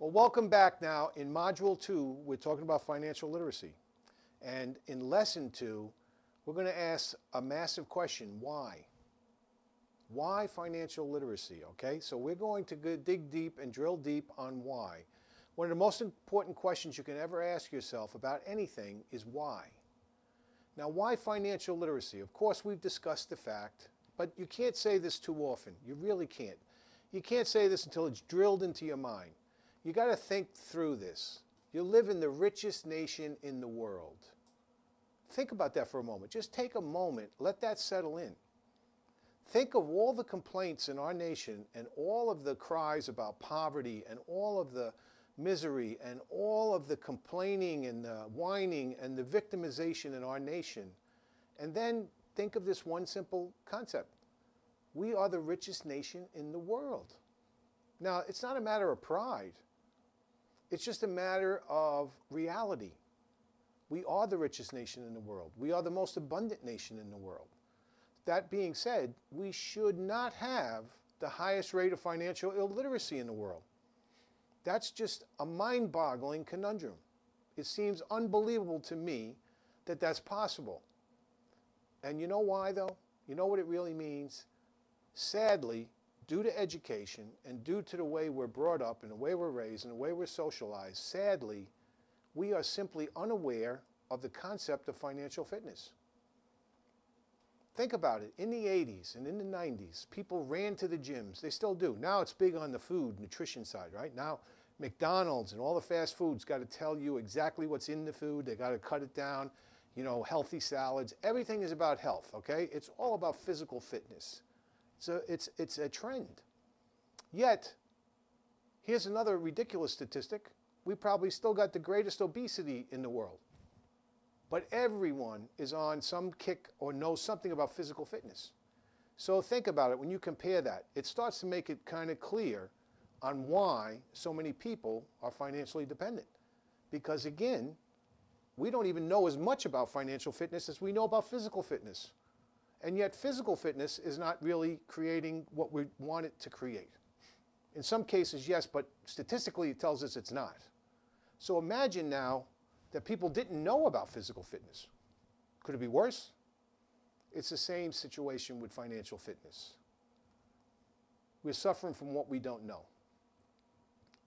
Well, welcome back now. In Module 2, we're talking about financial literacy. And in Lesson 2, we're going to ask a massive question why? Why financial literacy? Okay, so we're going to dig deep and drill deep on why. One of the most important questions you can ever ask yourself about anything is why. Now, why financial literacy? Of course, we've discussed the fact, but you can't say this too often. You really can't. You can't say this until it's drilled into your mind. You got to think through this. You live in the richest nation in the world. Think about that for a moment. Just take a moment, let that settle in. Think of all the complaints in our nation and all of the cries about poverty and all of the misery and all of the complaining and the whining and the victimization in our nation. And then think of this one simple concept. We are the richest nation in the world. Now, it's not a matter of pride. It's just a matter of reality. We are the richest nation in the world. We are the most abundant nation in the world. That being said, we should not have the highest rate of financial illiteracy in the world. That's just a mind boggling conundrum. It seems unbelievable to me that that's possible. And you know why, though? You know what it really means? Sadly, due to education and due to the way we're brought up and the way we're raised and the way we're socialized, sadly, we are simply unaware of the concept of financial fitness. Think about it. In the 80s and in the 90s, people ran to the gyms. They still do. Now it's big on the food, nutrition side, right? Now McDonald's and all the fast foods got to tell you exactly what's in the food. They got to cut it down. You know, healthy salads. Everything is about health, okay? It's all about physical fitness. So it's, it's a trend. Yet, here's another ridiculous statistic. We probably still got the greatest obesity in the world. But everyone is on some kick or knows something about physical fitness. So think about it when you compare that. It starts to make it kind of clear on why so many people are financially dependent. Because again, we don't even know as much about financial fitness as we know about physical fitness. And yet physical fitness is not really creating what we want it to create. In some cases, yes, but statistically it tells us it's not. So imagine now that people didn't know about physical fitness. Could it be worse? It's the same situation with financial fitness. We're suffering from what we don't know.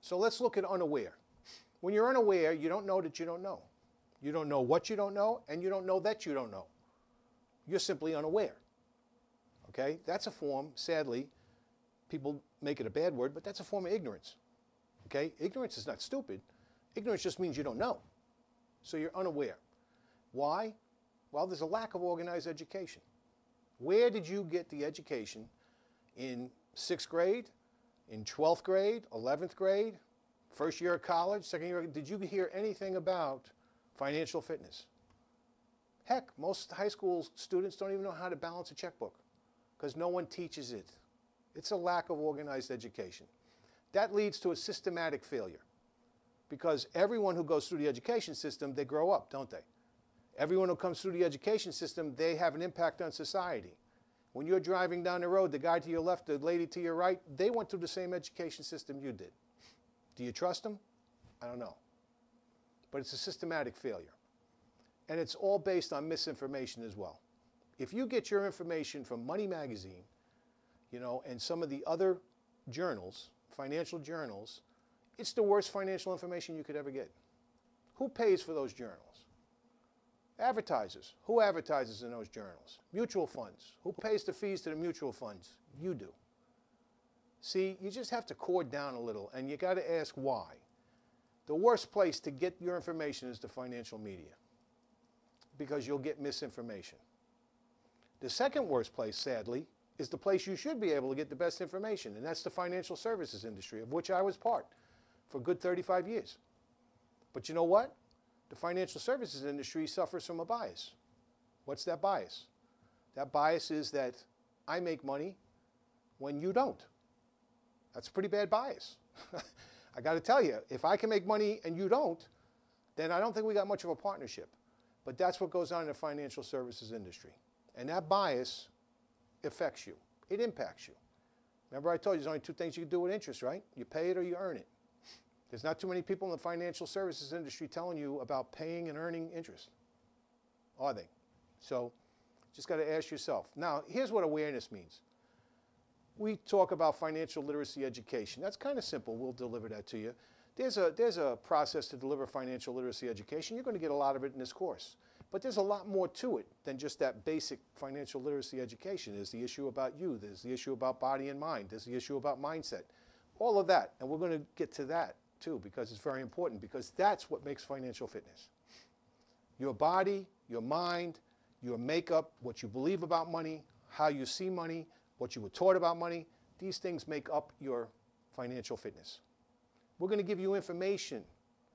So let's look at unaware. When you're unaware, you don't know that you don't know. You don't know what you don't know, and you don't know that you don't know. You're simply unaware. Okay? That's a form, sadly, people make it a bad word, but that's a form of ignorance. Okay? Ignorance is not stupid. Ignorance just means you don't know. So you're unaware. Why? Well, there's a lack of organized education. Where did you get the education in sixth grade, in 12th grade, 11th grade, first year of college, second year? Did you hear anything about financial fitness? Heck, most high school students don't even know how to balance a checkbook because no one teaches it. It's a lack of organized education. That leads to a systematic failure because everyone who goes through the education system, they grow up, don't they? Everyone who comes through the education system, they have an impact on society. When you're driving down the road, the guy to your left, the lady to your right, they went through the same education system you did. Do you trust them? I don't know. But it's a systematic failure. And it's all based on misinformation as well. If you get your information from Money Magazine, you know, and some of the other journals, financial journals, it's the worst financial information you could ever get. Who pays for those journals? Advertisers. Who advertises in those journals? Mutual funds. Who pays the fees to the mutual funds? You do. See, you just have to core down a little and you got to ask why. The worst place to get your information is the financial media because you'll get misinformation. The second worst place, sadly, is the place you should be able to get the best information, and that's the financial services industry, of which I was part for a good 35 years. But you know what? The financial services industry suffers from a bias. What's that bias? That bias is that I make money when you don't. That's a pretty bad bias. I got to tell you, if I can make money and you don't, then I don't think we got much of a partnership. But that's what goes on in the financial services industry. And that bias affects you. It impacts you. Remember I told you there's only two things you can do with interest, right? You pay it or you earn it. There's not too many people in the financial services industry telling you about paying and earning interest, are they? So just got to ask yourself. Now, here's what awareness means. We talk about financial literacy education. That's kind of simple. We'll deliver that to you. There's a, there's a process to deliver financial literacy education. You're going to get a lot of it in this course. But there's a lot more to it than just that basic financial literacy education. There's the issue about you, there's the issue about body and mind, there's the issue about mindset, all of that. And we're going to get to that too because it's very important because that's what makes financial fitness. Your body, your mind, your makeup, what you believe about money, how you see money, what you were taught about money, these things make up your financial fitness. We're going to give you information,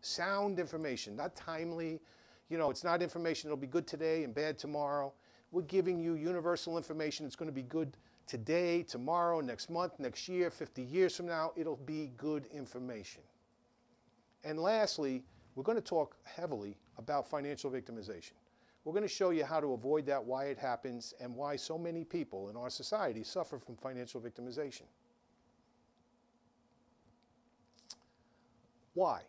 sound information, not timely, you know, it's not information that'll be good today and bad tomorrow. We're giving you universal information that's going to be good today, tomorrow, next month, next year, 50 years from now. It'll be good information. And lastly, we're going to talk heavily about financial victimization. We're going to show you how to avoid that, why it happens, and why so many people in our society suffer from financial victimization. Why?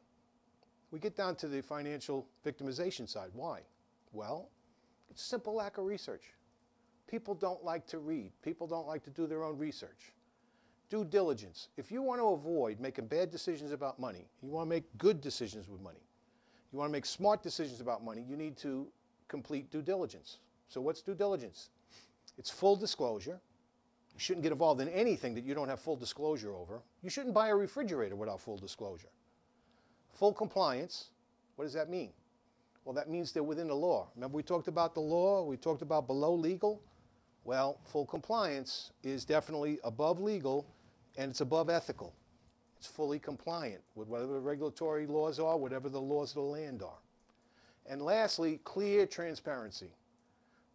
We get down to the financial victimization side. Why? Well, it's simple lack of research. People don't like to read. People don't like to do their own research. Due diligence. If you want to avoid making bad decisions about money, you want to make good decisions with money, you want to make smart decisions about money, you need to complete due diligence. So what's due diligence? It's full disclosure. You shouldn't get involved in anything that you don't have full disclosure over. You shouldn't buy a refrigerator without full disclosure. Full compliance, what does that mean? Well, that means they're within the law. Remember we talked about the law, we talked about below legal? Well, full compliance is definitely above legal and it's above ethical. It's fully compliant with whatever the regulatory laws are, whatever the laws of the land are. And lastly, clear transparency.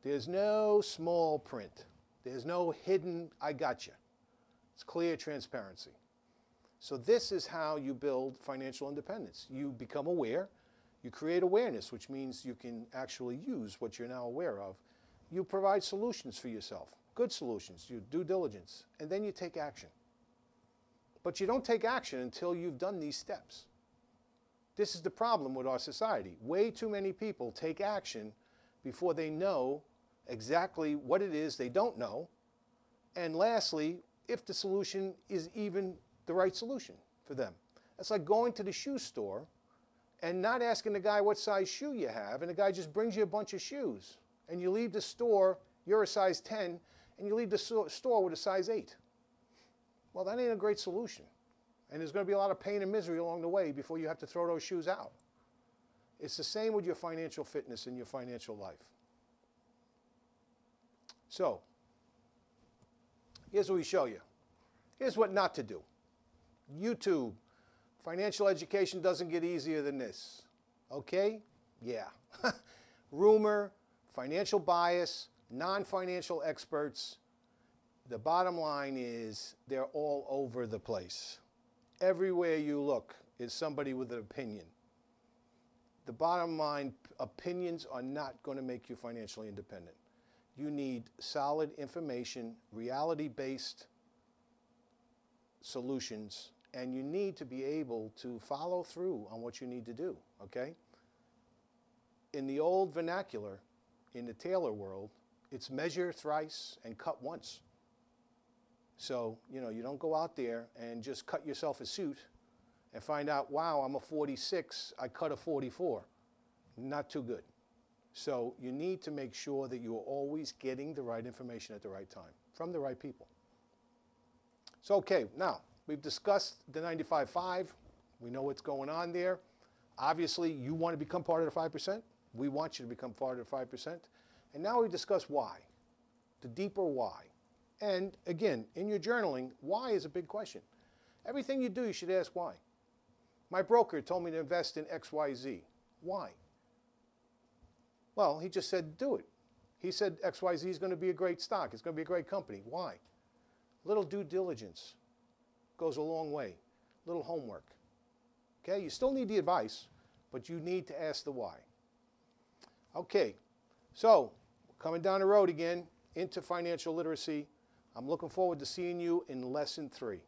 There's no small print. There's no hidden, I got you. It's clear transparency. So this is how you build financial independence. You become aware, you create awareness, which means you can actually use what you're now aware of. You provide solutions for yourself, good solutions, you due diligence, and then you take action. But you don't take action until you've done these steps. This is the problem with our society. Way too many people take action before they know exactly what it is they don't know. And lastly, if the solution is even the right solution for them. It's like going to the shoe store and not asking the guy what size shoe you have, and the guy just brings you a bunch of shoes. And you leave the store, you're a size 10, and you leave the store with a size 8. Well, that ain't a great solution. And there's going to be a lot of pain and misery along the way before you have to throw those shoes out. It's the same with your financial fitness and your financial life. So, here's what we show you. Here's what not to do. YouTube. Financial education doesn't get easier than this. Okay? Yeah. Rumor, financial bias, non financial experts. The bottom line is they're all over the place. Everywhere you look is somebody with an opinion. The bottom line opinions are not going to make you financially independent. You need solid information, reality based solutions and you need to be able to follow through on what you need to do, okay? In the old vernacular, in the tailor world, it's measure thrice and cut once. So, you know, you don't go out there and just cut yourself a suit and find out, wow, I'm a 46, I cut a 44. Not too good. So you need to make sure that you are always getting the right information at the right time from the right people. So, okay, now, We've discussed the 95.5. We know what's going on there. Obviously, you want to become part of the 5%. We want you to become part of the 5%. And now we discuss why, the deeper why. And again, in your journaling, why is a big question. Everything you do, you should ask why. My broker told me to invest in XYZ. Why? Well, he just said do it. He said XYZ is going to be a great stock. It's going to be a great company. Why? Little due diligence goes a long way. A Little homework. Okay, you still need the advice, but you need to ask the why. Okay, so coming down the road again into financial literacy. I'm looking forward to seeing you in lesson three.